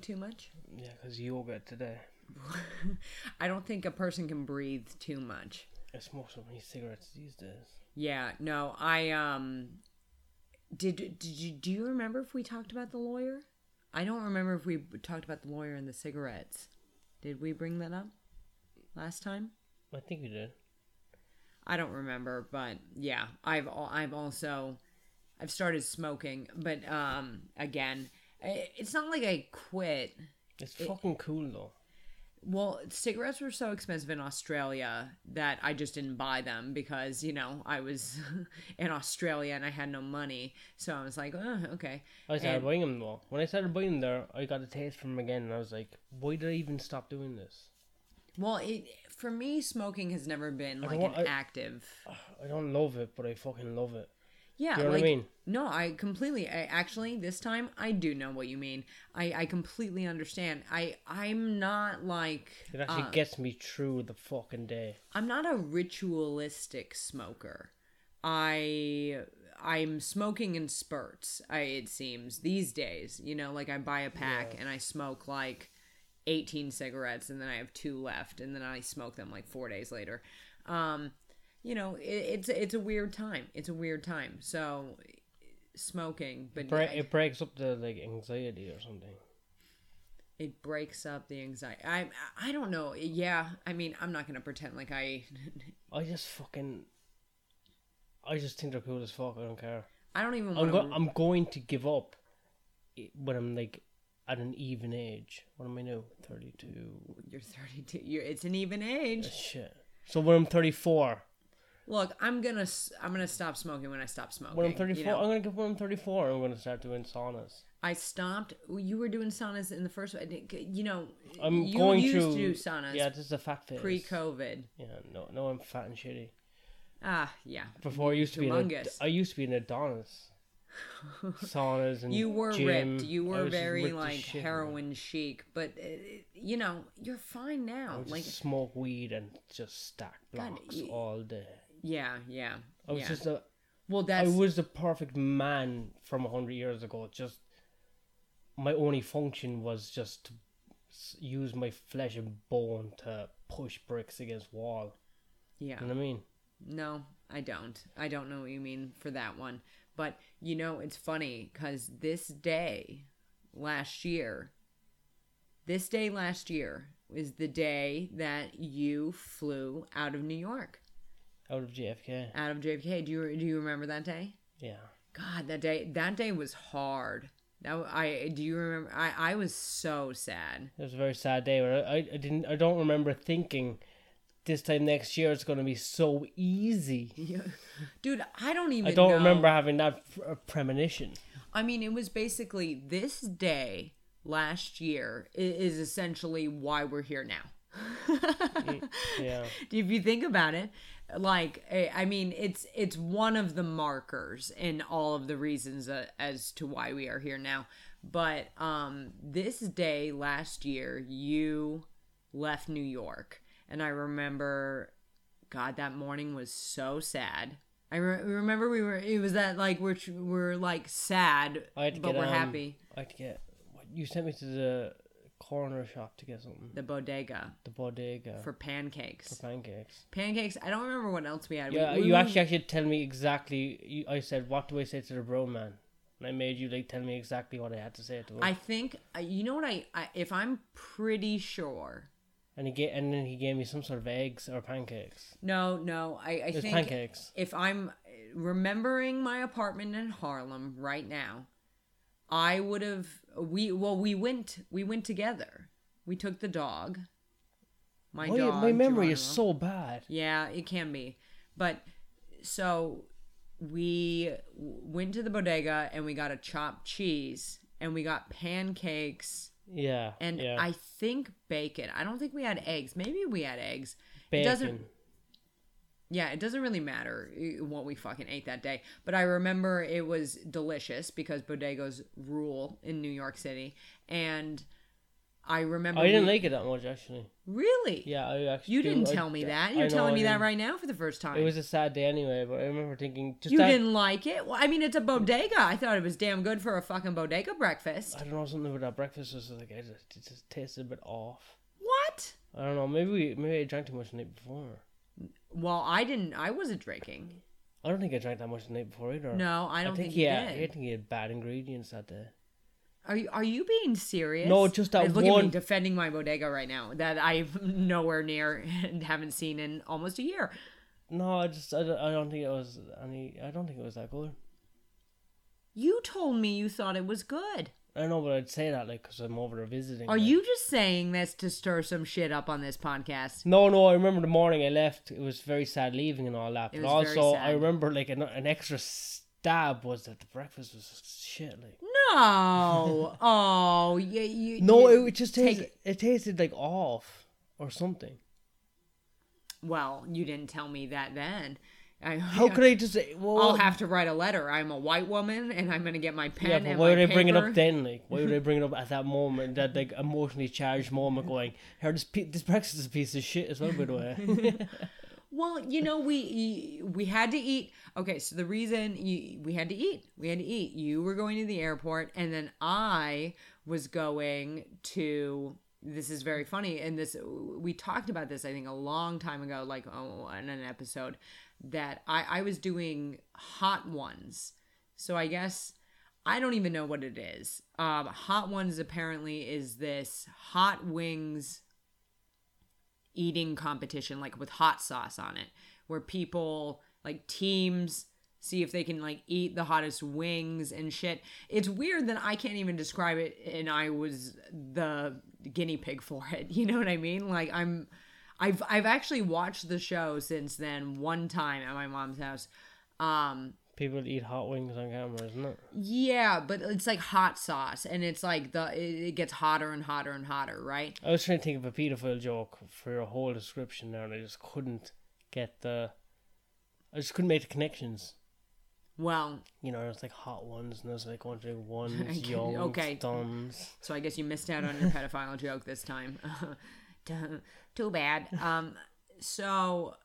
breathing too much? Yeah, because yoga today. I don't think a person can breathe too much. I smoke so many cigarettes these days. Yeah, no, I um did did you do you remember if we talked about the lawyer? I don't remember if we talked about the lawyer and the cigarettes. Did we bring that up last time? I think we did. I don't remember, but yeah, I've I've also I've started smoking, but um again, i- it's not like I quit. It's fucking cool though. Well, cigarettes were so expensive in Australia that I just didn't buy them because, you know, I was in Australia and I had no money. So I was like, oh, okay. I started And- buying them though. When I started buying them there, I got a taste from them again, and I was like, why did I even stop doing this? Well, it for me, smoking has never been like want- an I- active. I don't love it, but I fucking love it. Yeah, you know like I mean? no, I completely. I, actually, this time I do know what you mean. I I completely understand. I I'm not like It actually uh, gets me through the fucking day. I'm not a ritualistic smoker. I I'm smoking in spurts. I it seems these days, you know, like I buy a pack and I smoke like 18 cigarettes and then I have two left and then I smoke them like 4 days later. Um you know, it, it's it's a weird time. It's a weird time. So smoking, but Bre- I- it breaks up the like anxiety or something. it breaks up the anxiety. I I don't know. Yeah, I mean, I'm not going to pretend like I I just fucking. I just think they're cool as fuck. I don't care. I don't even I'm want go- I'm going to give up when I'm like at an even age. What am I now? Thirty two. You're 32. You're, it's an even age. Shit. So when I'm thirty four, Look, I'm gonna I'm gonna stop smoking when I stop smoking. when I'm 34, you know? I'm gonna get when I'm thirty four. I'm gonna start doing saunas. I stopped. You were doing saunas in the first. You know, I'm you going used through. to do saunas Yeah, this is a fat phase. pre-COVID. Yeah, no, no, I'm fat and shitty. Ah, yeah. Before I used to be an. I used to be an Adonis. Saunas and You were gym. ripped. You were very ripped like shit, man. heroin chic, but uh, you know, you're fine now. Like, smoke weed and just stack God, blocks y- all day. Yeah, yeah, I was yeah. just a. well, I was the perfect man from a hundred years ago. Just my only function was just to use my flesh and bone to push bricks against wall. yeah. You know what I mean? No, I don't. I don't know what you mean for that one. But you know, it's funny because this day last year, this day last year was the day that you flew out of New York, Out of JFK. out of JFK. Do you do you remember that day? Yeah. God, that day that day was hard. That I do you remember? I I was so sad. It was a very sad day. But I, I didn't. I don't remember thinking this time next year it's going to be so easy. Yeah. Dude, I don't even I don't know. remember having that pr- premonition. I mean, it was basically this day last year is essentially why we're here now. Yeah. if you think about it, like I I mean, it's it's one of the markers in all of the reasons uh, as to why we are here now. But um, this day last year, you left New York, and I remember, God, that morning was so sad. I re- remember we were. It was that like we're we're like sad, I had to but get, we're um, happy. I had to get. What, you sent me to the corner shop to get something. The bodega The bodega for pancakes. for pancakes. pancakes. I don't remember what else we had. Yeah, we you were- actually actually tell me exactly. You, I said, "What do I say to the bro man?" And I made you like tell me exactly what I had to say to him. I think uh, you know what I, I if I'm pretty sure. and he gave, and then he gave me some sort of eggs or pancakes. No, no, I I think pancakes. if I'm remembering my apartment in Harlem right now, I would have we well we went we went together. We took the dog. My My, dog. my memory is so bad. Yeah, it can be. But so we went to the bodega and we got a chopped cheese and we got pancakes Yeah, and yeah. I think bacon. I don't think we had eggs. Maybe we had eggs. Bacon. It doesn't yeah, it doesn't really matter uh, what we fucking ate that day. But I remember it was delicious because bodegas rule in New York City. And I remember. I didn't we- like it that much actually. Really? Yeah, I actually. You didn't tell me that. You're know, telling me that right now for the first time. It was a sad day anyway, but I remember thinking just you that. didn't like it? Well, I mean, it's a bodega. I thought it was damn good for a fucking bodega breakfast. I don't know something about that breakfast was like I just, it just tasted a bit off. What? I don't know. Maybe we, maybe I drank too much the night before. Well, I didn't. I wasn't drinking. I don't think I drank that much the night before either. No, I don't think, he you had, did. I think he had bad ingredients that day. Are you are you being serious? No, just that Look at me defending my bodega right now that I'm nowhere near and haven't seen in almost a year. No, I just I don't, I don't think it was any. I don't think it was that good. You told me you thought it was good. I don't know, but I'd say that like because I'm over there visiting. Are like- you just saying this to stir some shit up on this podcast? No, no. I remember the morning I left. It was very sad leaving and all that. It But also. I remember like an, an extra stab was that the breakfast was shit. Like No. oh, you, you no, it just tasted. It tasted like off or something. Well, you didn't tell me that then. I, How could I just? Well, I'll have to write a letter. I'm a white woman, and I'm gonna get my pen Yeah, but and why my would I bring it up then? Like, why would I bring it up at that moment? That like emotionally charged moment, going, "Here, this pe- this breakfast is a piece of shit as well." By the way, Well, you know, we we had to eat. Okay, so the reason you, we had to eat, we had to eat. You were going to the airport, and then I was going to. This is very funny, and this we talked about this I think a long time ago, like oh, in an episode that I I was doing hot ones. So I guess I don't even know what it is. Um, hot ones apparently is this hot wings eating competition like with hot sauce on it where people like teams see if they can like eat the hottest wings and shit it's weird that i can't even describe it and i was the guinea pig for it you know what i mean like i'm i've i've actually watched the show since then one time at my mom's house um people eat hot wings on camera, isn't it? yeah but it's like hot sauce and it's like the it, it gets hotter and hotter and hotter right I was trying to think of a pedophile joke for your whole description there, and I just couldn't get the. I just couldn't make the connections. well You know, there's like hot ones, and there's like one big ones, young, okay. dumbs. So I guess you missed out on your pedophile joke this time. Too bad. Um, so,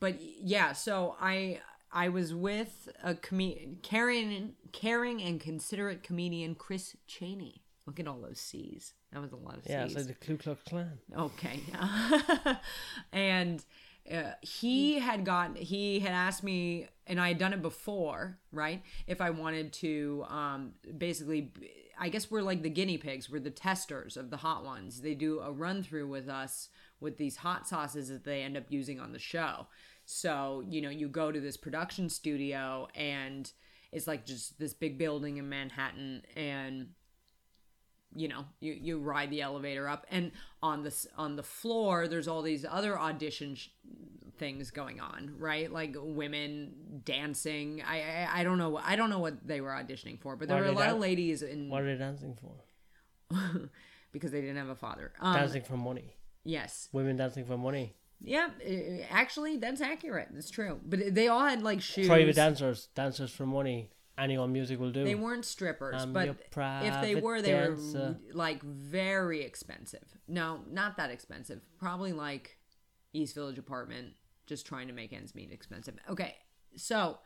but yeah, so I I was with a com- caring, caring and considerate comedian Chris Cheney. Look at all those C's. That was a lot of C's. Yeah, it's like the Ku Klux Klan. Okay. and uh, he had gotten he had asked me and I had done it before, right? If I wanted to um basically I guess we're like the guinea pigs, we're the testers of the hot ones. They do a run through with us with these hot sauces that they end up using on the show. So, you know, you go to this production studio and it's like just this big building in Manhattan and you know you you ride the elevator up and on this on the floor there's all these other audition sh- things going on right like women dancing I, I i don't know what i don't know what they were auditioning for but there were a lot that- of ladies in What are they dancing for? because they didn't have a father um dancing for money. yes Women dancing for money. yeah eh, actually that's accurate that's true but they all had like shoes Private dancers, dancers for money. Anyone music will do. They weren't strippers, I'm but if they were, they dancer. were like very expensive. No, not that expensive. Probably like East Village apartment, just trying to make ends meet expensive. Okay, so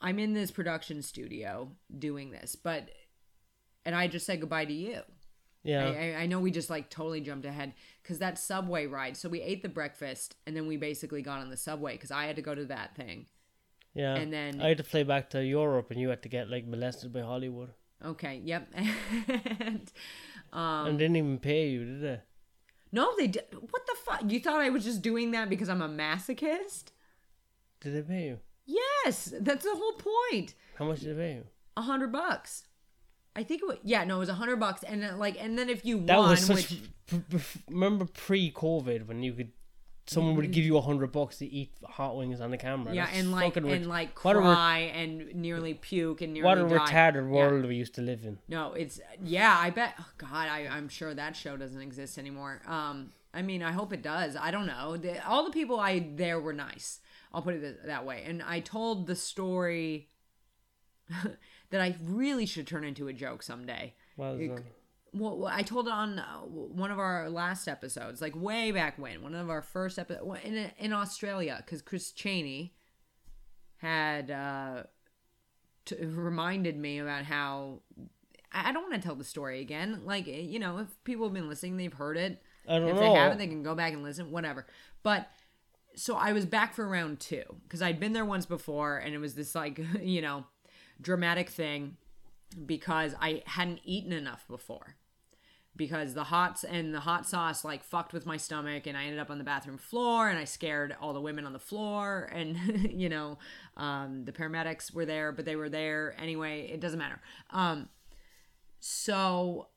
I'm in this production studio doing this, but and I just said goodbye to you. yeah. I, I, I know we just like totally jumped ahead because that subway ride. So we ate the breakfast and then we basically got on the subway because I had to go to that thing. Yeah. and then- I had to fly back to Europe, and you had to get like molested by Hollywood, Okay, yep. and, um, and didn't even pay you, did they? No, they did. What the fuck? You thought I was just doing that because I'm a masochist? Did they pay you? Yes, that's the whole point. How much did they pay you? A hundred bucks. I think it was. Yeah, no, it was a hundred bucks, and then, like, and then if you That won, was such. which p- p- remember pre-COVID when you could, someone would give you a hundred bucks to eat hot wings on the camera. yeah, That's and like and ret- like a re- cry and nearly puke and nearly what a die. retarded Yeah. world we used to live in. No, it's yeah. I bet. Oh God, I, I'm sure that show doesn't exist anymore. Um, I mean, I hope it does. I don't know. The, all the people I there were nice. I'll put it th- that way. And I told the story that I really should turn into a joke someday. Well It-. Well, I told it on uh, one of our last episodes, like way back when, one of our first episodes in in Australia, because Chris Cheney had uh, t- reminded me about how I I don't want to tell the story again. Like you know, if people have been listening, they've heard it. I don't if know. they haven't, they can go back and listen. Whatever. But so I was back for round two because I'd been there once before, and it was this like you know dramatic thing because I hadn't eaten enough before. Because the hot and the hot sauce like fucked with my stomach, and I ended up on the bathroom floor, and I scared all the women on the floor, and you know, um, the paramedics were there, but they were there anyway. It doesn't matter. Um, so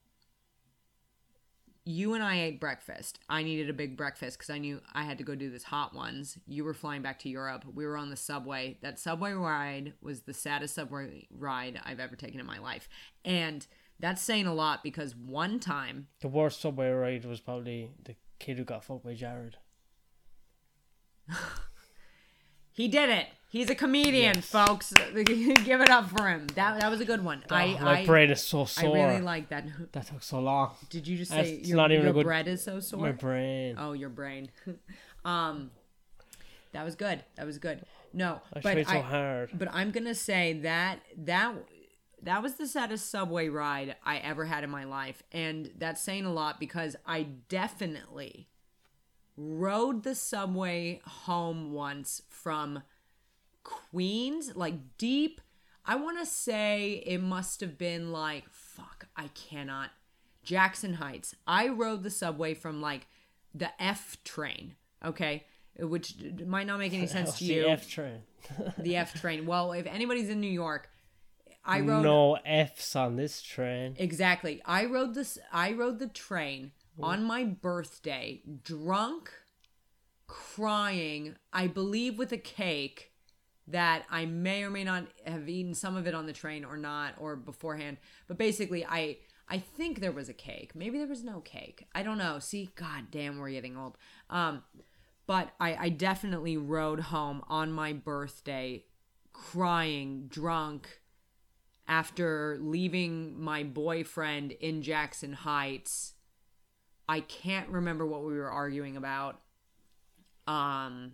you and I ate breakfast. I needed a big breakfast because I knew I had to go do this hot ones. You were flying back to Europe. We were on the subway. That subway ride was the saddest subway ride I've ever taken in my life. And that's saying a lot because one time, The worst subway ride was probably the kid who got fucked by Jared. he did it. He's a comedian, folks. Give it up for him. That that was a good one. I Oh, my I, brain is so sore. I really like that. that took so long. Did you just say it's your, not even a your good- bread is so sore? My brain. Oh, your brain. um, that was good. That was good. No, I but tried so I, hard. but I'm gonna say that that that was the saddest subway ride I ever had in my life, and that's saying a lot because I definitely rode the subway home once from Queens, like deep. I want to say it must have been like fuck. I cannot. Jackson Heights. I rode the subway from like the F train. Okay. Which might not make any sense to the you F train. the F train. Well, if anybody's in New York, I rode No F's on this train. exactly. I rode this. I rode the train on my birthday, drunk, crying. I believe with a cake that I may or may not have eaten some of it on the train or not or beforehand. But basically, I. I think there was a cake. Maybe there was no cake. I don't know. See, god damn, we're getting old. Um, but I, I definitely rode home on my birthday crying drunk after leaving my boyfriend in Jackson Heights. I can't remember what we were arguing about. Um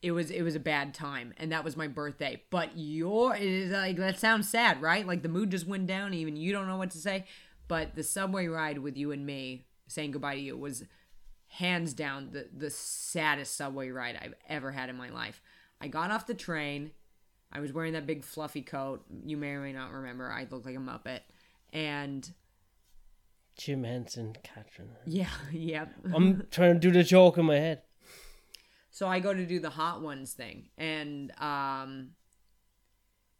it was it was a bad time and that was my birthday. But your it is like that sounds sad, right? Like the mood just went down even you don't know what to say. But the subway ride with you and me saying goodbye to you was hands down the the saddest subway ride I've ever had in my life. I got off the train. I was wearing that big fluffy coat. You may or may not remember. I looked like a muppet. And Jim Henson, Catherine. yeah, yeah. I'm trying to do the joke in my head. So I go to do the hot ones thing, and um,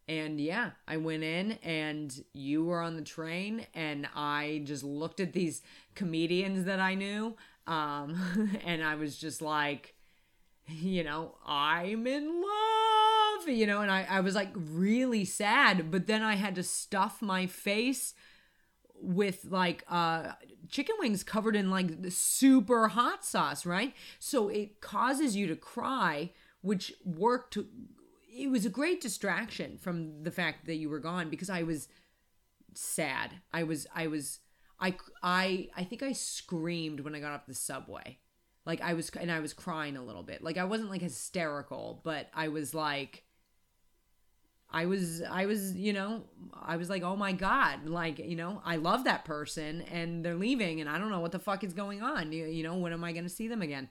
and yeah, I went in, and you were on the train, and I just looked at these comedians that I knew, um, and I was just like, you know, I'm in love, you know, and I I was like really sad, but then I had to stuff my face with like uh chicken wings covered in like super hot sauce, right? So it causes you to cry, which worked it was a great distraction from the fact that you were gone because I was sad. I was I was I I I think I screamed when I got off the subway. Like I was and I was crying a little bit. Like I wasn't like hysterical, but I was like I was I was, you know, I was like, "Oh my god, like, you know, I love that person and they're leaving and I don't know what the fuck is going on. You, you know, when am I going to see them again?"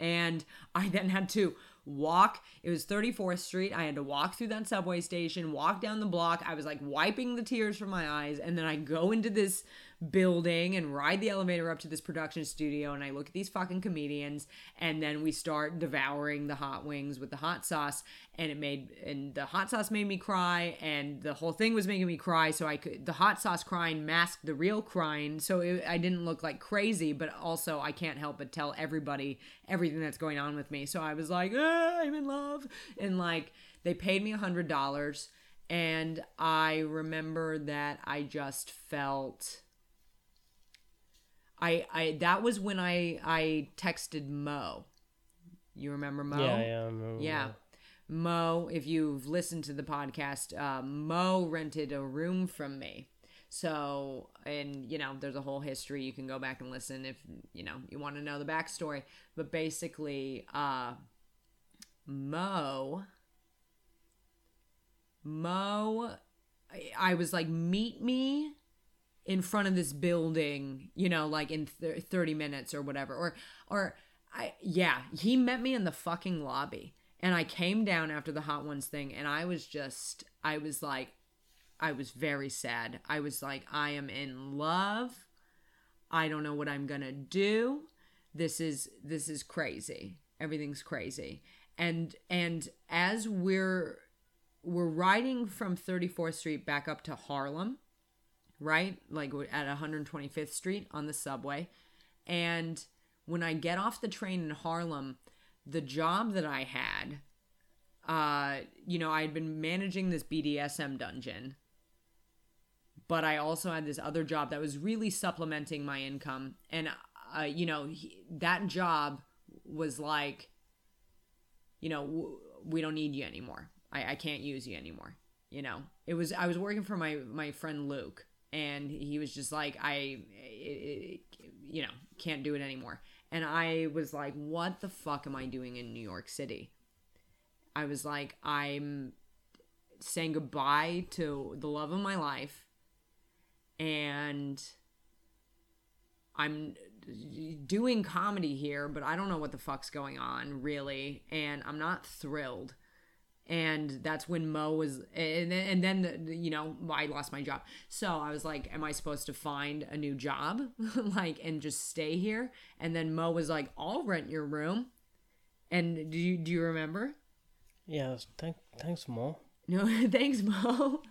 And I then had to walk. It was 34th Street. I had to walk through that subway station, walk down the block. I was like wiping the tears from my eyes and then I go into this building and ride the elevator up to this production studio and I look at these fucking comedians and then we start devouring the hot wings with the hot sauce and it made and the hot sauce made me cry and the whole thing was making me cry so I could the hot sauce crying masked the real crying so it, I didn't look like crazy but also I can't help but tell everybody everything that's going on with me so I was like ah, I'm in love and like they paid me a hundred dollars and I remember that I just felt I I that was when I I texted Mo. You remember Mo? Yeah, yeah, I remember Yeah. Mo, if you've listened to the podcast, uh, Mo rented a room from me. So, and you know, there's a whole history. You can go back and listen if you know you want to know the backstory. But basically, uh, Mo, Mo, I, I was like, meet me in front of this building, you know, like in th- 30 minutes or whatever. Or, or I, yeah, he met me in the fucking lobby. And I came down after the Hot Ones thing and I was just, I was like, I was very sad. I was like, I am in love. I don't know what I'm going to do. This is this is crazy. Everything's crazy. And and as we're we're riding from 34th Street back up to Harlem, right? Like at 125th Street on the subway. And when I get off the train in Harlem, the job that I had, uh, you know, I had been managing this BDSM dungeon but I also had this other job that was really supplementing my income. And, uh, you know, he, that job was like, you know, w- we don't need you anymore. I, I can't use you anymore. You know, it was, I was working for my, my friend Luke and he was just like, I, you know, can't do it anymore. And I was like, what the fuck am I doing in New York City? I was like, I'm saying goodbye to the love of my life and I'm doing comedy here, but I don't know what the fuck's going on really, and I'm not thrilled. And that's when Mo was, and then, and then the, you know I lost my job. So I was like, "Am I supposed to find a new job, like, and just stay here?" And then Mo was like, "I'll rent your room." And do you do you remember? Yeah, thank, thanks, Mo. No, thanks, Mo.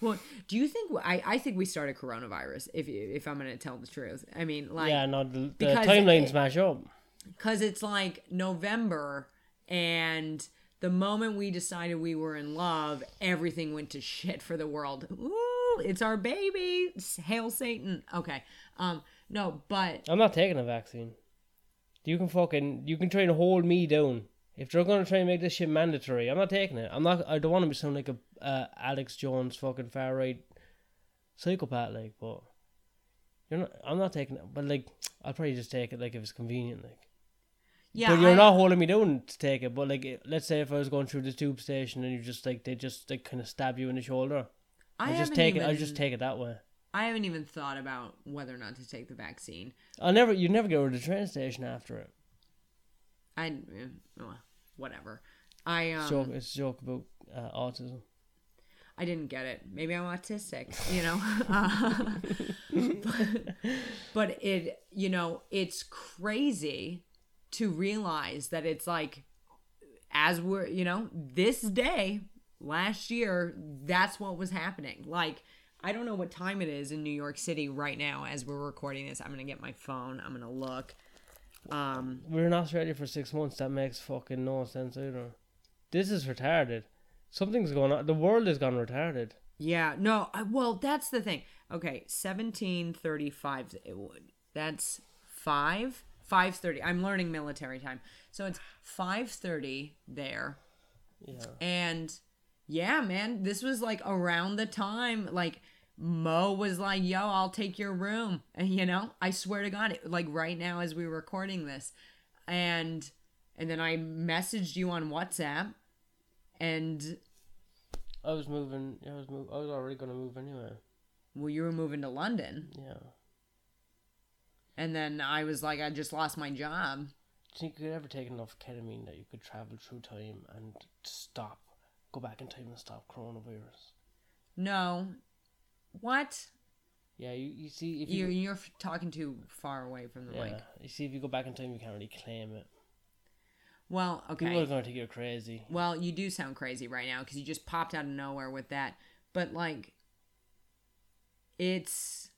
Well, do you think I? I think we started coronavirus. If if I'm gonna tell the truth, I mean, like yeah, no, the, the timelines mash up. Because it's like November, and the moment we decided we were in love, everything went to shit for the world. Ooh, it's our baby. Hail Satan. Okay. Um. No, but I'm not taking a vaccine. You can fucking you can try and hold me down. If they're gonna try and make this shit mandatory, I'm not taking it. I'm not. I don't want to be sound like a uh, Alex Jones fucking far right psychopath, like. But you're not. I'm not taking it. But like, I'll probably just take it like if it's convenient, like. Yeah, but you're I, not holding me down to take it. But like, let's say if I was going through the tube station and you just like they just like kind of stab you in the shoulder, I just take even, it. I just take it that way. I haven't even thought about whether or not to take the vaccine. I'll never. You never go to the train station after it. I eh, whatever. I um, it's, joke, it's a joke about uh, autism. I didn't get it. Maybe I'm autistic, you know. uh, but, but it, you know, it's crazy to realize that it's like, as we're, you know, this day last year, that's what was happening. Like, I don't know what time it is in New York City right now as we're recording this. I'm gonna get my phone. I'm gonna look. Um, we're in Australia for six months. That makes fucking no sense either. This is retarded. Something's going on. The world has gone retarded. Yeah. No. I, well, that's the thing. Okay, seventeen thirty-five. That's five. Five thirty. I'm learning military time, so it's five thirty there. Yeah. And yeah, man, this was like around the time like Mo was like, "Yo, I'll take your room," and you know, I swear to God, it, like right now as we are recording this, and and then I messaged you on WhatsApp, and I was moving. I was move. I was already gonna move anyway. Well, you were moving to London. Yeah. And then I was like, I just lost my job. Do you think you could ever take enough ketamine that you could travel through time and stop, go back in time and stop coronavirus? No, what? Yeah, you, you see if you you're, you're talking too far away from the yeah, mic. You see, if you go back in time, you can't really claim it. Well, okay. People are going to think you're crazy. Well, you do sound crazy right now because you just popped out of nowhere with that. But like, it's.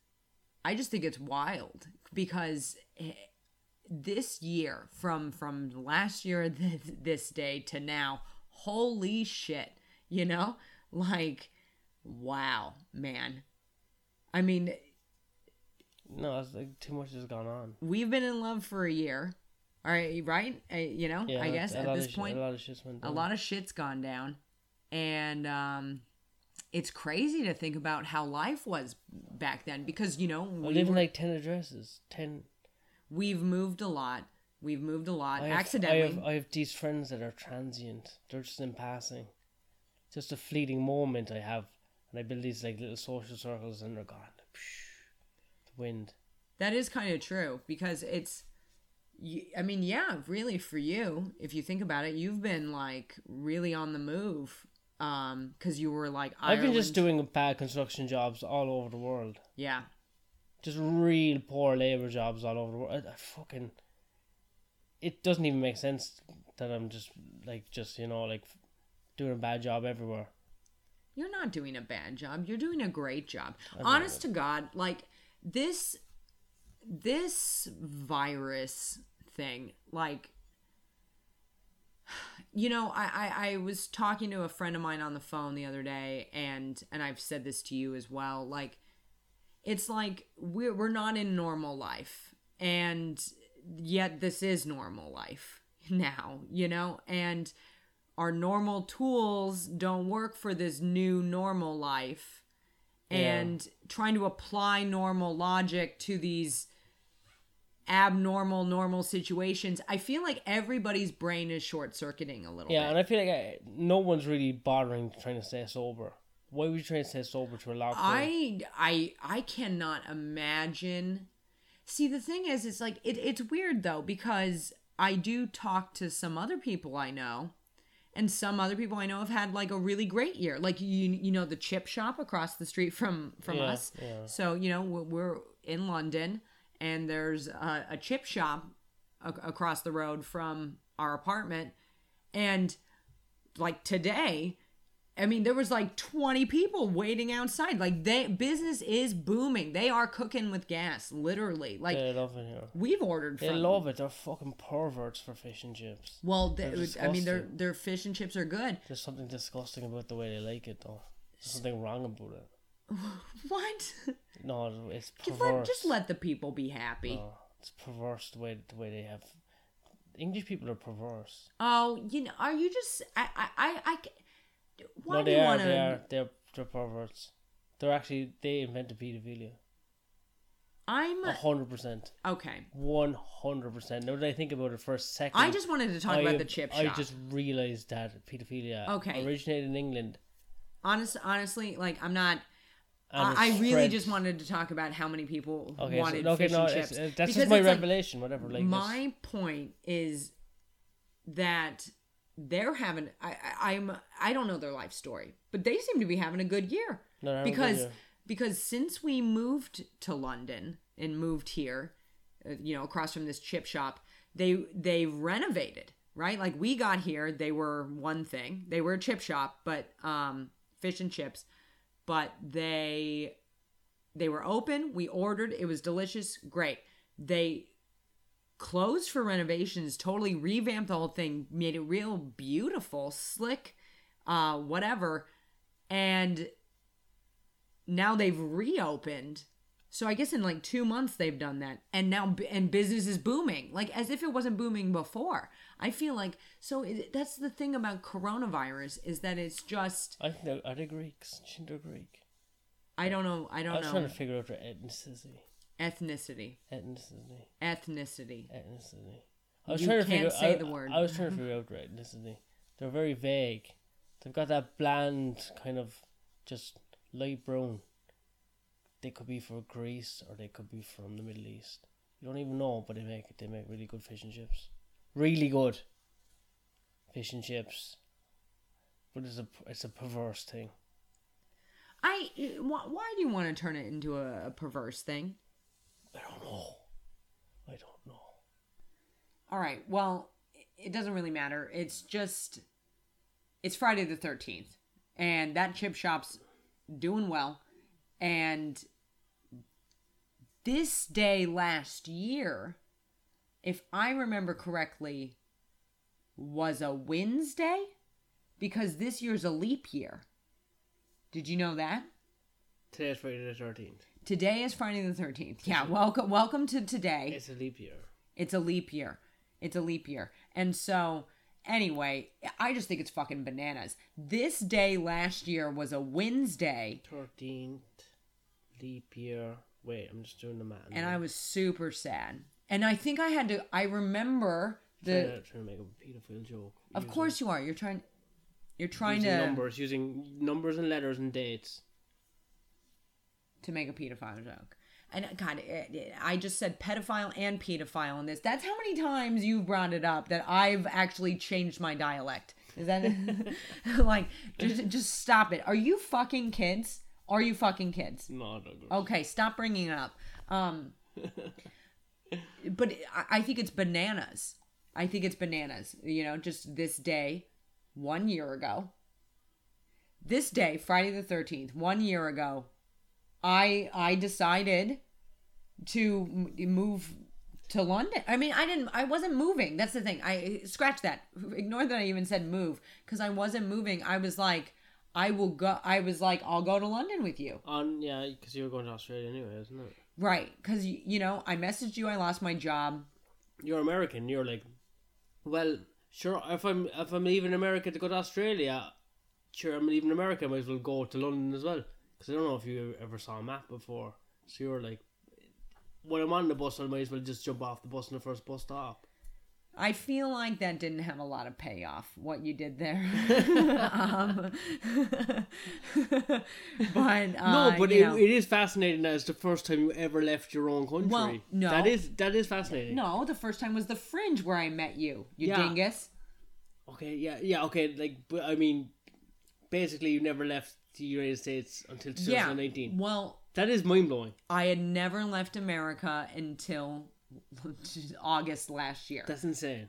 I just think it's wild because eh, this year, from from last year this day to now, holy shit! You know, like wow, man. I mean, no, it's like too much has gone on. We've been in love for a year. All right, right? Uh, you know, yeah, I guess at this point, a lot of shit's went down. A lot of shit's gone down, and um, it's crazy to think about how life was back then because you know I we live in like ten addresses. Ten. we've moved a lot. We've moved a lot I have, accidentally. I have I have these friends that are transient. They're just in passing. Just a fleeting moment I have, and I build these like little social circles, and they're gone. The wind. That is kind of true because it's. I mean, yeah, really, for you, if you think about it, you've been like really on the move, um, because you were like I've been just doing bad construction jobs all over the world. yeah, Just real poor labor jobs all over the world. I, I fucking. It doesn't even make sense that I'm just like just you know like doing a bad job everywhere. you're not doing a bad job. You're doing a great job. know Honest to God, like this, this virus thing, like. You know, I, I, I was talking to a friend of mine on the phone the other day, and and I've said this to you as well. Like, it's like we're we're not in normal life, and yet this is normal life now. You know, and our normal tools don't work for this new normal life and trying to apply normal logic to these abnormal normal situations i feel like everybody's brain is short circuiting a little Yeah, bit and I feel like I, no one's really bothering trying to stay sober. Why would you try to stay sober to a lockdown? I I I cannot imagine. See, the thing is, it's like it, it's weird though because I do talk to some other people I know, and some other people I know have had like a really great year. Like you you know the chip shop across the street from from Yeah, us. yeah. So you know we're, we're in London, and there's a, a chip shop a- across the road from our apartment, and like today I mean, there was like 20 people waiting outside. Like they business is booming. They are cooking with gas, literally. Like They love it here. we've ordered They from love it. They're fucking perverts for fish and chips. Well, they, I mean, their their fish and chips are good. There's something disgusting about the way they like it, though. There's something wrong about it. What? No, it's Just perverse. let, just let the people be happy. No, it's perverse the way the way they have. English people are perverse. Oh, you know, are you just? I I I. I why no, do they you are. want They are. They're they're perverts. They're actually they invented pedophilia. I'm A hundred percent. okay. One hundred percent. Now that I think about it for a second, I just wanted to talk I about the chip I shop. just realized that pedophilia Okay. originated in England. Honest, honestly, like I'm not. I, I really just wanted to talk about how many people Okay, wanted so, okay, fish no, and it's- chips. uh, that's just my it's like- revelation. whatever, like this. my point is that they're having I, I i'm i don't know their life story but they seem to be having a good year No, a good because year. because since we moved to london and moved here uh, you know across from this chip shop they they've renovated right like we got here they were one thing they were a chip shop but um fish and chips but they they were open. We ordered. It was delicious. Great. They closed for renovations totally revamped the whole thing made it real beautiful slick uh whatever. And now they've reopened so i guess in like two months they've done that and now and business is booming like as if it wasn't booming before i feel like so it, that's the thing about coronavirus is that it's just I think they're, are Greeks? You Greek? i don't know i don't know. I was trying to figure out their ethnicity. ethnicity Ethnicity. ethnicity Ethnicity. I was You trying to figure I can't figure. say I, the word. I was trying to figure out their ethnicity. They're very vague. They've got that bland kind of just light brown. They could be from Greece or they could be from the Middle East. You don't even know, but they make they make really good fish and chips. Really good fish and chips. But it's a it's a perverse thing. i why, why do you want to turn it into a, a perverse thing I don't know. I don't know. All right. Well, it doesn't really matter. It's just it's Friday the 13th and that chip shop's doing well and this day last year if I remember correctly was a Wednesday because this year's a leap year. Did you know that? Today is Friday the thirteenth. Today is Friday the 13th. Yeah, welcome welcome to today. It's a leap year. It's a leap year. It's a leap year. And so Anyway, I just think it's fucking bananas. This day last year was a Wednesday, Thirteenth leap year. Wait, I'm just doing the math. and I was super sad. And I think I had to. I remember the. trying to, trying to make a pedophile joke. Of using- course you are. You're trying. You're trying to numbers, using numbers and letters and dates. to make a pedophile joke. And God, it- it- I just said pedophile and pedophile in this. That's how many times you've brought it up that I've actually changed my dialect. Is that like just just stop it? Are you fucking kids? Are you fucking kids? No, Douglas. Okay, stop bringing it up. Um, but I, I think it's bananas. I think it's bananas. You know, just this day, one year ago. This day, Friday the thirteenth, one year ago, I I decided to move to London. I mean, I didn't. I wasn't moving. That's the thing. I scratch that. Ignore that I even said move because I wasn't moving. I was like, I will go. I was like, I'll go to London with you. On yeah, because you were going to Australia anyway, isn't it? Right, because you know, I messaged you. I lost my job. You're American. You're like, well, sure. If I'm if I'm leaving America to go to Australia, sure, I'm leaving America. I might as well go to London as well. Because I don't know if you ever saw a map before. So you're like, when I'm on the bus, I might as well just jump off the bus in the first bus stop. I feel like that didn't have a lot of payoff. What you did there, um, but uh, no, but it, it is fascinating that it's the first time you ever left your own country. Well, no. that is that is fascinating. no, the first time was the Fringe where I met you. You Yeah. dingus. Okay, yeah, yeah, okay. Like, but I mean, basically, you never left the United States until Yeah. 2019. Well, That is mind blowing. I had never left America until August last year. That's insane.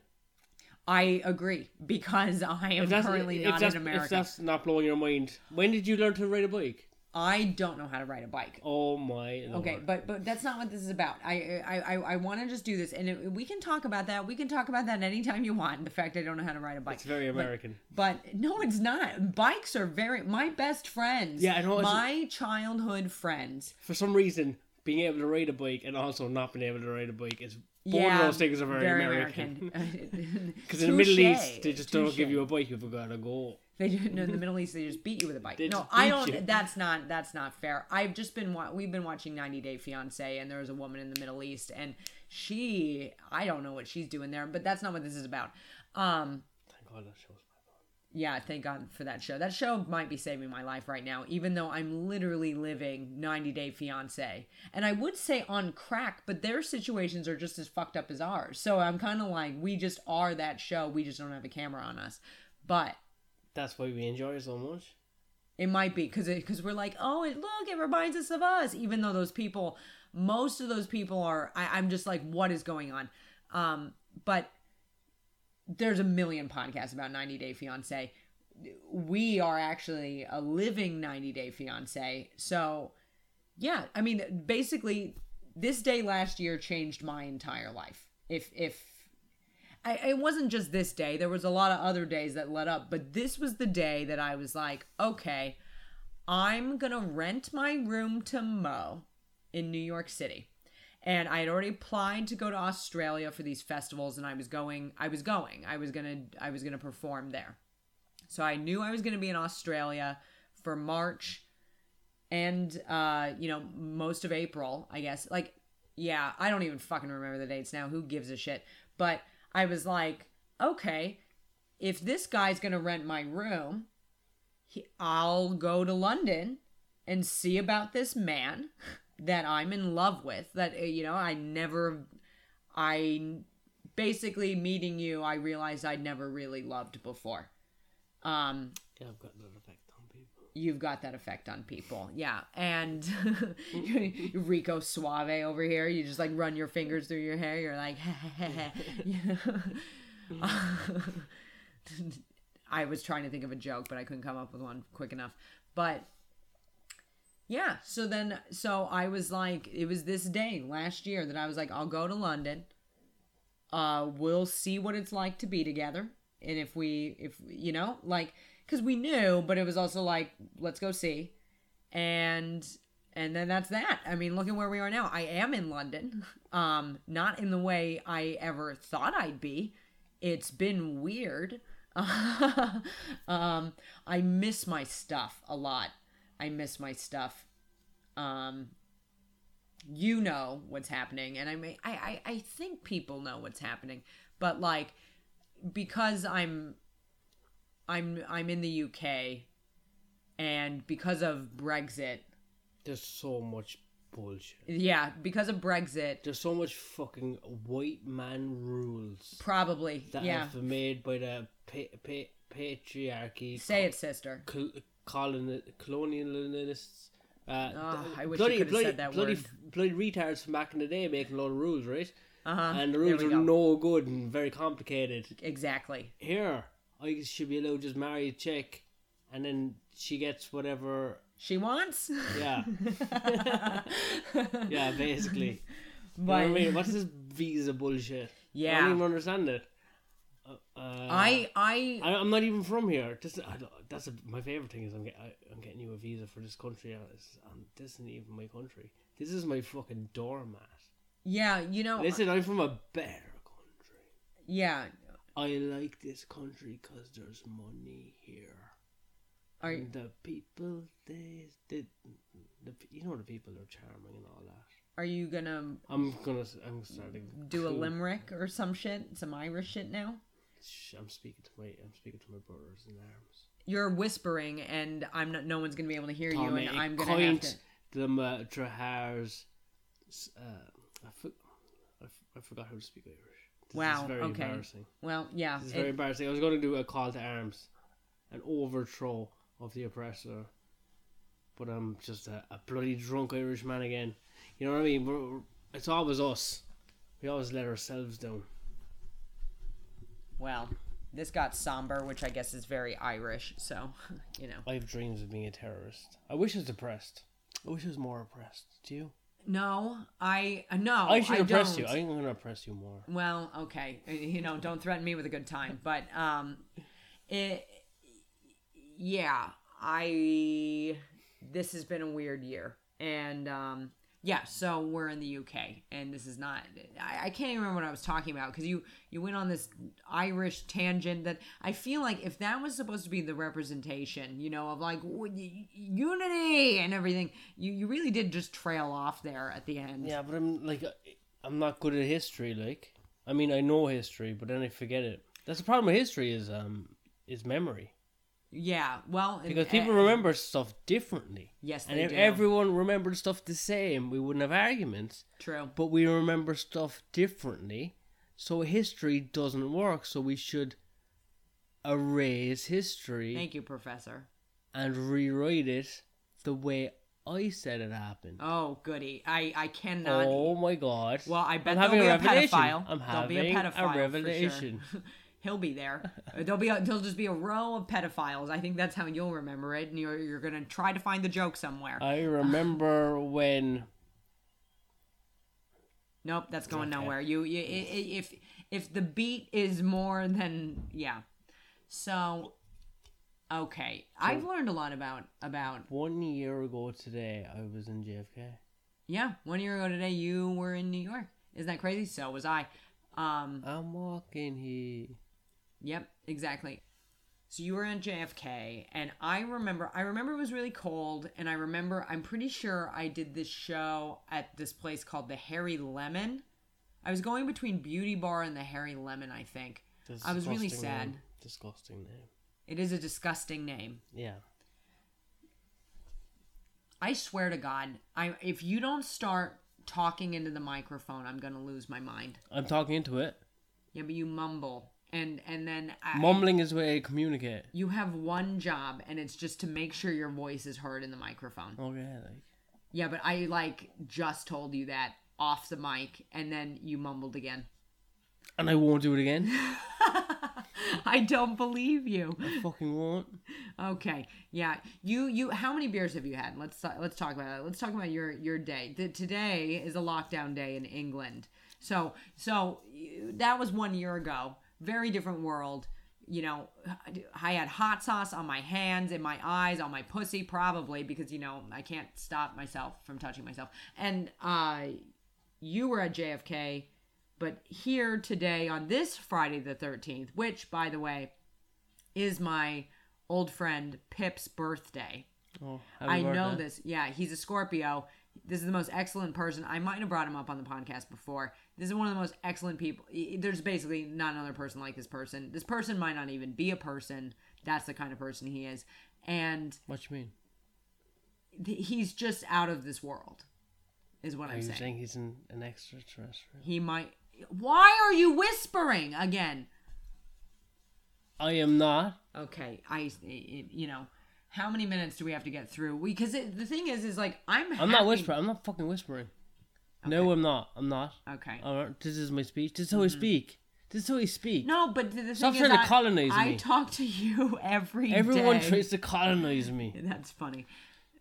I agree because I am If currently not in if America. that's not blowing your mind, when did you learn to ride a bike? I don't know how to ride a bike. Oh my lord. Okay, but but that's not what this is about. I I I, I want to just do this, and it, we can talk about that. We can talk about that anytime you want. The fact I don't know how to ride a bike. It's very American. But no, it's not. Bikes are very my best friends. Yeah, I know, My childhood friends. For some reason, being able to ride a bike and also not being able to ride a bike is both yeah, of those things are very, American. American. Because in the Middle East, they just don't give you a bike if you gotta go. They do, no, in the Middle East they just beat you with a bike. They no, I don't. you. That's not. That's not fair. I've just been. We've been watching 90 Day Fiance, and there was a woman in the Middle East, and she. I don't know what she's doing there, but that's not what this is about. Um. Thank God that show's. Yeah, thank God for that show. That show might be saving my life right now, even though I'm literally living 90 Day Fiance. And I would say on crack, but their situations are just as fucked up as ours. So I'm kind of like, we just are that show. We just don't have a camera on us. But That's why we enjoy it so much. it might be because because we're like, oh, it, look, it reminds us of us. Even though those people, most of those people are, I, I'm just like, what is going on? Um, but there's a million podcasts about 90 Day Fiance. We are actually a living 90 Day Fiance. So, yeah, I mean, basically, this day last year changed my entire life. If if I, it wasn't just this day. There was a lot of other days that led up, but this was the day that I was like, okay, I'm gonna rent my room to Mo in New York City. And I had already applied to go to Australia for these festivals, and I was going. I was going. I was gonna. I was gonna perform there. So I knew I was gonna be in Australia for March, and uh, you know most of April. I guess. Like, yeah, I don't even fucking remember the dates now. Who gives a shit? But I was like, okay, if this guy's gonna rent my room, he, I'll go to London and see about this man that I'm in love with. That uh, you know, I never, I basically meeting you, I realized I'd never really loved before. Um, Yeah, I've got that effect on people. you've got that effect on people, yeah. And Rico Suave over here, you just like run your fingers through your hair. You're like. I was trying to think of a joke, but I couldn't come up with one quick enough. But yeah, so then, so I was like, it was this day last year that I was like, I'll go to London. Uh, we'll see what it's like to be together, and if we, if you know, like, because we knew, but it was also like, let's go see, and and then that's that. I mean, look at where we are now. I am in London, um, not in the way I ever thought I'd be it's been weird. um, I miss my stuff a lot. I miss my stuff. Um, you know what's happening, and I may I, I I think people know what's happening, but like because I'm I'm I'm in the UK, and because of Brexit, There's so much bullshit. yeah, because of Brexit, There's so much fucking white man rules probably that yeah. have been made by the pa- pa- patriarchy, Say it, sister. col- colon- colonialists. Uh, Oh, I wish bloody, you could have bloody, said that bloody, word. bloody retards from back in the day making a lot of rules, right? Uh huh. and the rules are go. no good and very complicated. Exactly. Here, I should be allowed to just marry a chick, and then she gets whatever. She wants. Yeah, yeah, basically. You know but what I mean? What's this visa bullshit? Yeah. I don't even understand it. Uh, uh, I I I, I'm not even from here. This, I, that's a, my favorite thing is I'm, get, I, I'm getting you a visa for this country. and it's- um, this isn't even my country. This is my fucking doormat. yeah. You know. Listen, I'm from a better country. Yeah. I like this country because there's money here. Are And the people, they, they, the, you know the people are charming and all that. are you gonna I'm gonna, I'm starting. To do a limerick or some shit, some Irish shit now? I'm speaking to my, I'm speaking to my brothers in arms. You're whispering, and I'm not. No one's gonna be able to hear you, Tommy, and I'm gonna have to. the uh, Trahars. Uh, I, for, I, f- I forgot how to speak Irish. This Wow, is very okay. embarrassing. Well, yeah. This is it- very embarrassing. I was going to do a call to arms, an overthrow of the oppressor, but I'm just a, a bloody drunk Irish man again. You know what I mean? We're- it's always us. We always let ourselves down. Well, this got somber, which I guess is very Irish. So, you know. I have dreams of being a terrorist. I wish I was depressed. I wish I was more oppressed. Do you? No, I uh, no. I should oppress don't. you. I'm to oppress you more. Well, okay. Uh, You know, don't threaten me with a good time. But um it yeah, I this has been a weird year. And um yeah, so we're in the UK and this is not I, I can't even remember what I was talking about because you you went on this Irish tangent that I feel like if that was supposed to be the representation, you know, of like unity and everything, you you really did just trail off there at the end. Yeah, but I'm like, I'm not good at history. Like, I mean, I know history, but then I forget it. That's the problem with history is um is memory Yeah, well, and- because people uh, remember stuff differently. Yes, And they if do. everyone remembered stuff the same, we wouldn't have arguments. True. But we remember stuff differently, so history doesn't work. So we should erase history Thank you, Professor. and rewrite it the way I said it happened. Oh, goody. I, I cannot. oh my god! well, I bet I'm there'll having be a a, revelation. pedophile. I'm there'll be having a a revelation. sure. He'll be there. There'll be a, there'll just be a row of pedophiles. I think that's how you'll remember it, and you're you're gonna try to find the joke somewhere. I remember when nope, that's going Okay. nowhere. You, you if if the beat is more than yeah. So, okay, I've learned a lot about about one year ago today I was in JFK. yeah. One year ago today, you were in New York. Isn't that crazy? So was I. Um, I'm walking here. Yep, exactly. So you were in JFK, and I remember. I remember it was really cold, and I remember. I'm pretty sure I did this show at this place called the Hairy Lemon. I was going between Beauty Bar and the Hairy Lemon. I think I was really sad. name. Disgusting name. it is a disgusting name. Yeah. I swear to God, I if you don't start talking into the microphone, I'm gonna lose my mind. I'm talking into it. Yeah, but you mumble, and and then I, Mumbling is way I communicate. you have one job, and it's just to make sure your voice is heard in the microphone. Oh, okay, like Yeah, but I like just told you that off the mic and then you mumbled again. and I won't do it again. I don't believe you. I fucking won't. Okay. Yeah. You you how many beers have you had? Let's let's talk about that. Let's talk about your your day. The, today is a lockdown day in England. So so that was 1 year ago. Very different world. You know, I had hot sauce on my hands, in my eyes, on my pussy probably because you know, I can't stop myself from touching myself. And uh you were at JFK But here today on this Friday the 13th, which by the way is my old friend Pip's birthday. Oh, I know birthday. this. Yeah, he's a Scorpio. This is the most excellent person. I might have brought him up on the podcast before. This is one of the most excellent people. There's basically not another person like this person. This person might not even be a person. That's the kind of person he is. And What you mean? he's just out of this world, is what Are I'm you saying. saying he's an, an extraterrestrial? He might. Why are you whispering again? I am not. Okay, I, you know, how many minutes do we have to get through? Because the thing is, is like I'm. I'm not whispering. I'm not fucking whispering. No, I'm not. I'm not. Okay. I'm not. This is my speech. This is how I speak. This is how I speak. No, but the, the Stop thing is, trying to I- colonize I me. talk to you every Everyone day. tries to colonize me. That's funny,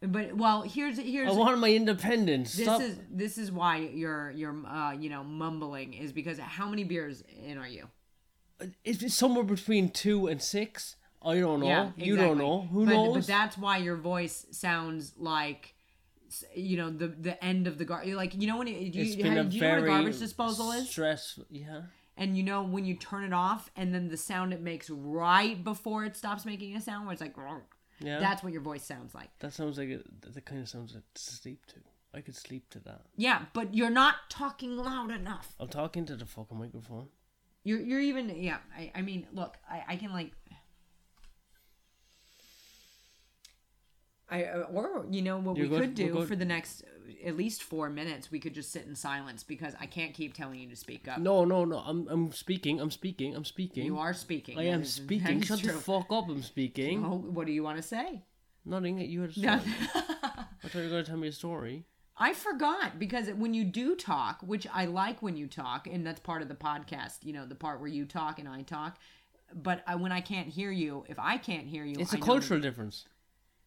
but well, here's here's I want my independence. this Stop. is this is why you're you're uh you know mumbling is because how many beers in are you? It's somewhere between two and six, Oh, I don't know. Yeah, You don't exactly. know. Who but, knows? But that's why your voice sounds like. You know the the end of the gar like you know when do it's you, been how- a do you know what a very garbage disposal is stressful. Yeah. and you know when you turn it off and then the sound it makes right before it stops making a sound where it's like Yeah. that's what your voice sounds like that sounds like it. That kind of sounds like sleep to. I could sleep to that. yeah but you're not talking loud enough I'm talking to the fucking microphone. You're you're even yeah. I, I mean, look, I, I can like. I uh, or you know what You're we could do for the next at least four minutes. We could just sit in silence because I can't keep telling you to speak up. No, no, no. I'm I'm speaking. I'm speaking. I'm speaking. You are speaking. I am speaking. that Shut the fuck up. I'm speaking. Oh, what do you want to say? Nothing. You had a story. I thought you were going to tell me a story. I forgot because when you do talk, which I like when you talk, and that's part of the podcast, you know, the part where you talk and I talk. But I, when I can't hear you, if I can't hear you, It's a a cultural difference.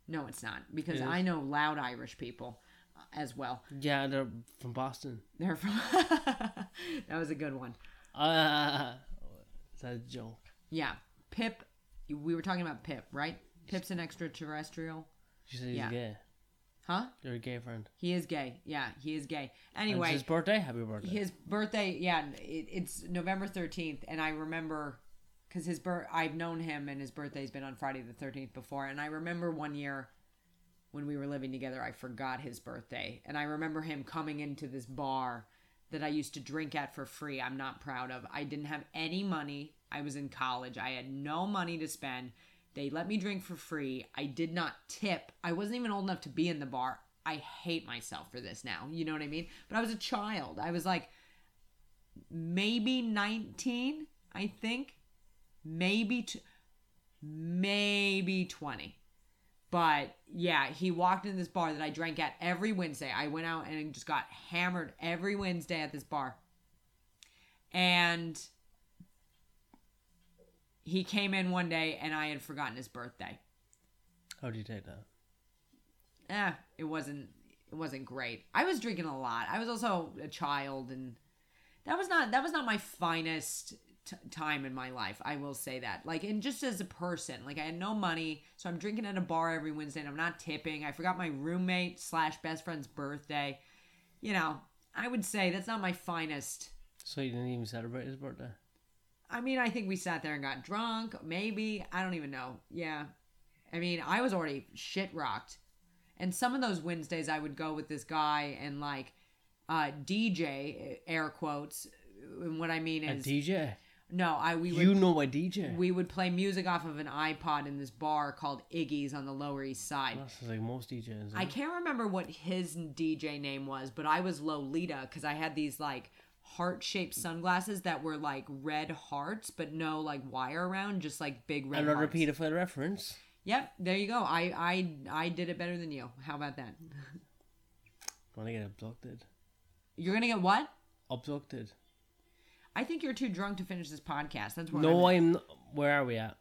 No, it's not because It is. I know loud Irish people uh, as well. Yeah, they're from Boston. They're from. that was a good one. Uh, is that a joke? Yeah, Pip. We were talking about Pip, right? Pip's an extraterrestrial, She said he's Yeah. gay. huh? You're a gay friend. He is gay. Yeah, he is gay. And Anyway, it's his birthday. Happy birthday. his birthday yeah it, it's november 13th and i remember because his birth i've known him and his birthday's been on friday the 13th before and i remember one year when we were living together i forgot his birthday. And i remember him coming into this bar that i used to drink at for free i'm not proud of. I didn't have any money. I was in college. I had no money to spend. They let me drink for free. I did not tip. I wasn't even old enough to be in the bar. I hate myself for this now you know what i mean? But i was a child. I was like maybe 19 i think maybe t- maybe 20 but yeah he walked in this bar that i drank at every wednesday i went out and just got hammered every wednesday at this bar and he came in one day and i had forgotten his birthday How do you take that? eh, it wasn't it wasn't great. I was drinking a lot. I was also a child, and that was not that was not my finest t- time in my life. I will say that. Like, and just as a person, like I had no money, so I'm drinking at a bar every Wednesday, and I'm not tipping. I forgot my roommate slash best friend's birthday. You know, I would say that's not my finest. So you didn't even celebrate his birthday. I mean, I think we sat there and got drunk. Maybe I don't even know. Yeah, I mean, I was already shit rocked. And some of those Wednesdays, I would go with this guy and like uh, DJ, air quotes. And what I mean A is, DJ. No, I we would You know my DJ. we would play music off of an iPod in this bar called Iggy's on the Lower East Side. That's like most DJs. I can't remember what his DJ name was, but I was Lolita because I had these like heart shaped sunglasses that were like red hearts, but no like wire around, just like big red hearts. And Another hearts. pedophile reference. Yep, there you go. I I I did it better than you. How about that? Want to get abducted? You're gonna get what? Abducted. I think you're too drunk to finish this podcast. That's what. No, I'm, I'm. Not, where are we at?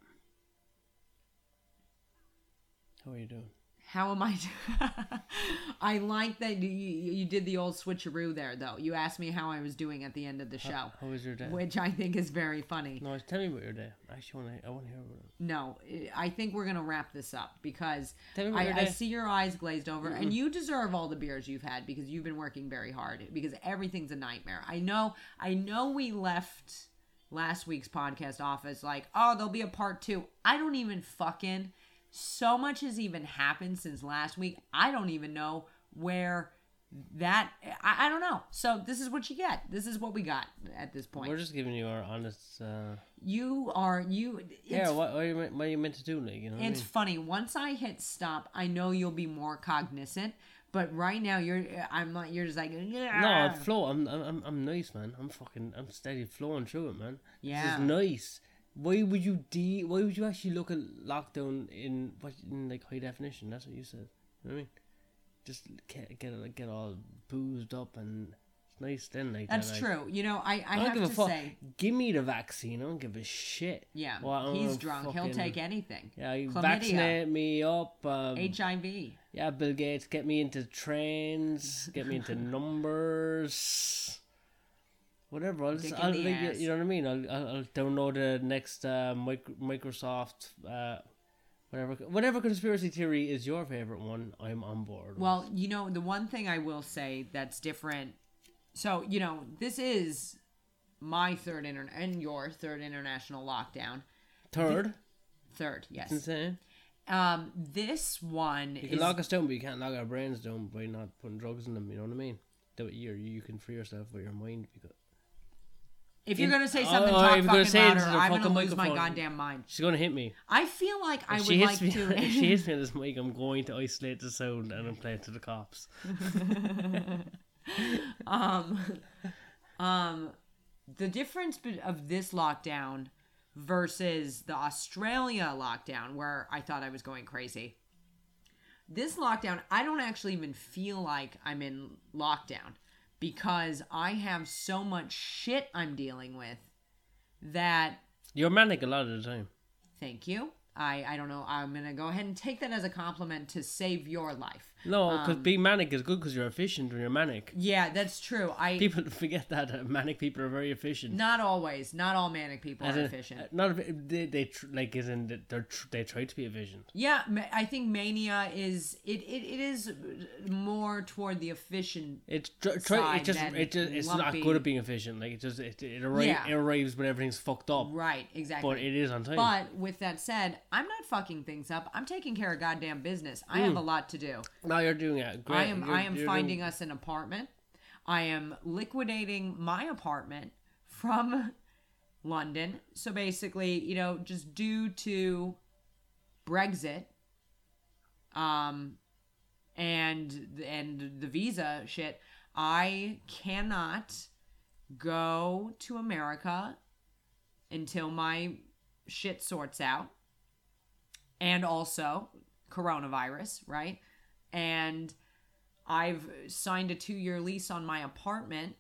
How are you doing? How am I? I like that you, you did the old switcheroo there, though. You asked me how I was doing at the end of the show, How was your day? which I think is very funny. No, tell me about your day. I actually want to. I want to hear about it. No, I think we're gonna wrap this up because Tell me about your I, I see your eyes glazed over, and you deserve all the beers you've had because you've been working very hard. Because everything's a nightmare. I know. I know. We left last week's podcast off as like, oh, there'll be a part two. I don't even fucking. So much has even happened since last week. I don't even know where that. I, I don't know. So this is what you get. This is what we got at this point. We're just giving you our honest. Uh, you are you. It's yeah, what, what, are you, meant- what are you meant to do, like you know? What I It's mean? funny. Once I hit stop, I know you'll be more cognizant. But right now, you're. I'm not. You're just like. No, I'm flow. I'm, I'm, I'm, I'm nice, man. I'm fucking, I'm steady flowing through it, man. Yeah. This is nice. Why would you de? Why would you actually look at lockdown in what in like high definition? That's what you said. You know what I mean? Just get get it- get all boozed up and it's nice then like That's that, like, true. You know, I, I, I have give to a fuck. say, Give me the vaccine. I don't give a shit. yeah, Well, he's drunk. He'll take anything. Yeah, Chlamydia. vaccinate me up. Um, HIV. yeah, Bill Gates, get me into trains, get me into numbers, whatever. I'll, just, I'll like, you- know what I mean. I'll, I'll, I'll download the next uh, mic- Microsoft, uh, whatever, whatever conspiracy theory is your favorite one. I'm on board. with. Well, you know, the one thing I will say that's different. So, you know, this is my third inter and your third international lockdown. third, Third, yes. insane. Um, this one You is can lock us down, but you can't lock our brains down by not putting drugs in them. You know what I mean? That you you can free yourself with your mind because if you're gonna say Oh, something, oh, talk if you're gonna fucking say it louder. into the I'm gonna fucking lose my microphone. goddamn mind. she's gonna hit me. I feel like I If would she hits like me, to. if she hits me this mic, I'm going to isolate the sound and I'm playing to the cops. um, um, the difference be- of this lockdown versus the Australia lockdown, where I thought I was going crazy. This lockdown, I don't actually even feel like I'm in lockdown because I have so much shit I'm dealing with that You're manic a lot of the time. thank you. I, I don't know. I'm going to go ahead and take that as a compliment to save your life. No, because Um, being manic is good because you're efficient when you're manic. Yeah, that's true. I People forget that uh, manic people are very efficient. not always, not all manic people As are in, efficient. uh, Not they they tr- like as in they're tr- they try to be efficient. Yeah, I think mania is it, it, it is more toward the efficient. It's tr- try. It just it just it's not good at being efficient. Like it just it it, Yeah. it arrives when everything's fucked up, Right, exactly. but it is on time. But with that said, I'm not fucking things up. I'm taking care of goddamn business. I have a lot to do. Now you're doing it. Great. I am You're- I am finding doing- us an apartment. I am liquidating my apartment from London. So basically, you know, just due to Brexit, um, and and the visa shit, I cannot go to America until my shit sorts out. And also coronavirus, right? And I've signed a two year lease on my apartment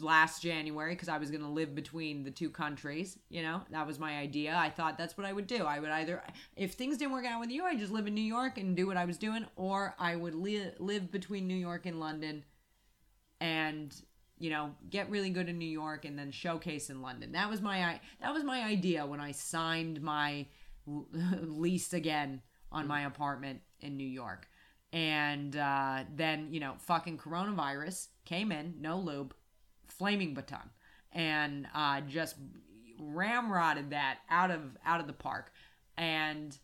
last January because I was going to live between the two countries. You know, that was my idea. I thought that's what I would do. I would either, if things didn't work out with you, I'd just live in New York and do what I was doing, or I would li- live between New York and London and you know get really good in New York and then showcase in London. That was my i- that was my idea when I signed my lease again on my apartment in New York. And uh, then you know fucking coronavirus came in, no lube, flaming baton, and uh, just ramrodded that out of out of the park. And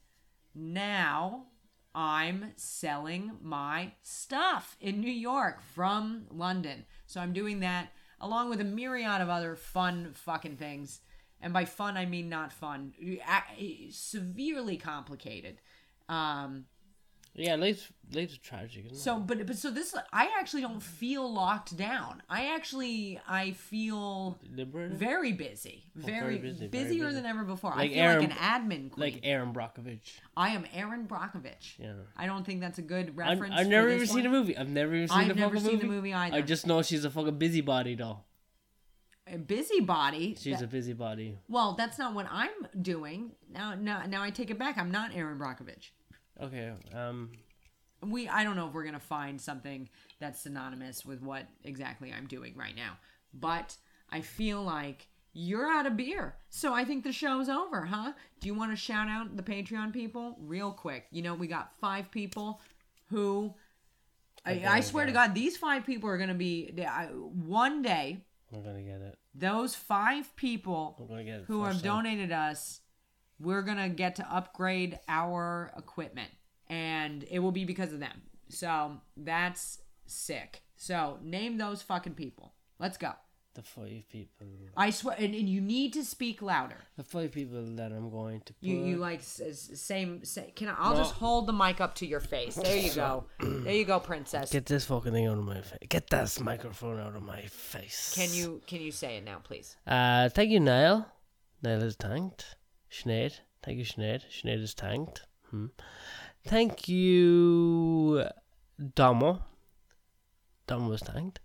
now I'm selling my stuff in New York from London. So I'm doing that along with a myriad of other fun fucking things. And by fun, I mean not fun, severely complicated. Um, Yeah, life's life's tragic. Isn't so, but but so this, I actually don't feel locked down. I actually I feel liberated. very busy, very, very busy, very busier busy. than ever before. Like I feel Aaron- like an admin queen. like Erin Brockovich. I am Erin Brockovich. Yeah. I don't think that's a good reference. I've for never even seen one. the movie. I've never even seen I've the never seen movie. the movie either. I just know she's a fucking busybody though. A busybody. She's That- a busybody. well, that's not what I'm doing. Now, now, now I take it back. I'm not Erin Brockovich. Okay. Um. we I don't know if we're gonna find something that's synonymous with what exactly I'm doing right now, but I feel like you're out of beer, so I think the show's over, huh? Do you want to shout out the Patreon people real quick? You know, we got five people who. I, I swear to God, these five people are gonna be I, one day. I'm gonna get it. Those five people I'm gonna get it. who have donated us, we're gonna get to upgrade our equipment, and it will be because of them. So that's sick. So name those fucking people. Let's go. The five people. I swear, and, and you need to speak louder. The five people that I'm going to put. You you like s- s- same say. Can I? I'll No. just hold the mic up to your face. There you go. There you go, princess. Get this fucking thing out of my face. Get this microphone out of my face. Can you can you say it now, please? Uh, thank you, Niall. Niall is tanked. Sinead. Thank you, Sinead. Sinead is tanked. Hmm. Thank you, Domo. Domo was tanked.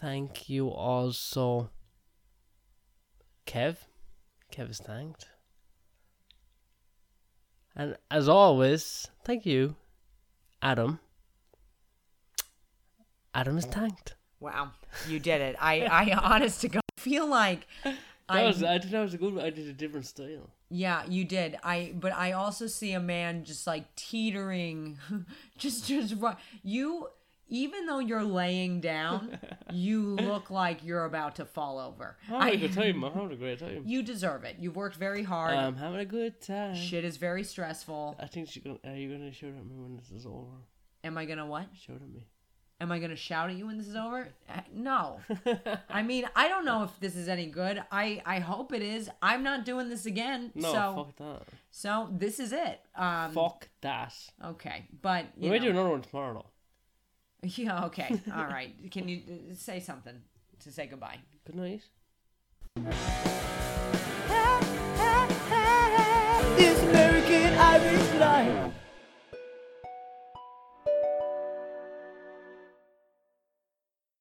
Thank you also, Kev. Kev is thanked. And as always, thank you, Adam. Adam is thanked. Wow, you did it. I I honest to God feel like. That I, was, I think that was a good one. I did a different style. Yeah, you did. I but I also see a man just like teetering, just just you. Even though you're laying down, you look like you're about to fall over. I'm having a I- good time. I'm having a great time. you deserve it. You've worked very hard. I'm having a good time. Shit is very stressful. I think she's gonna. Are you gonna shout at me when this is over? Am I gonna what? Shout at me. Am I gonna shout at you when this is over? Uh, No. I mean, I don't know if this is any good. I I hope it is. I'm not doing this again. No, so fuck that. so this is it. Um. fuck that. Okay, but We might do another one tomorrow. though. Yeah, okay. All right. Can you uh, say something to say goodbye? Good night. Hey, hey, hey, American Irish life.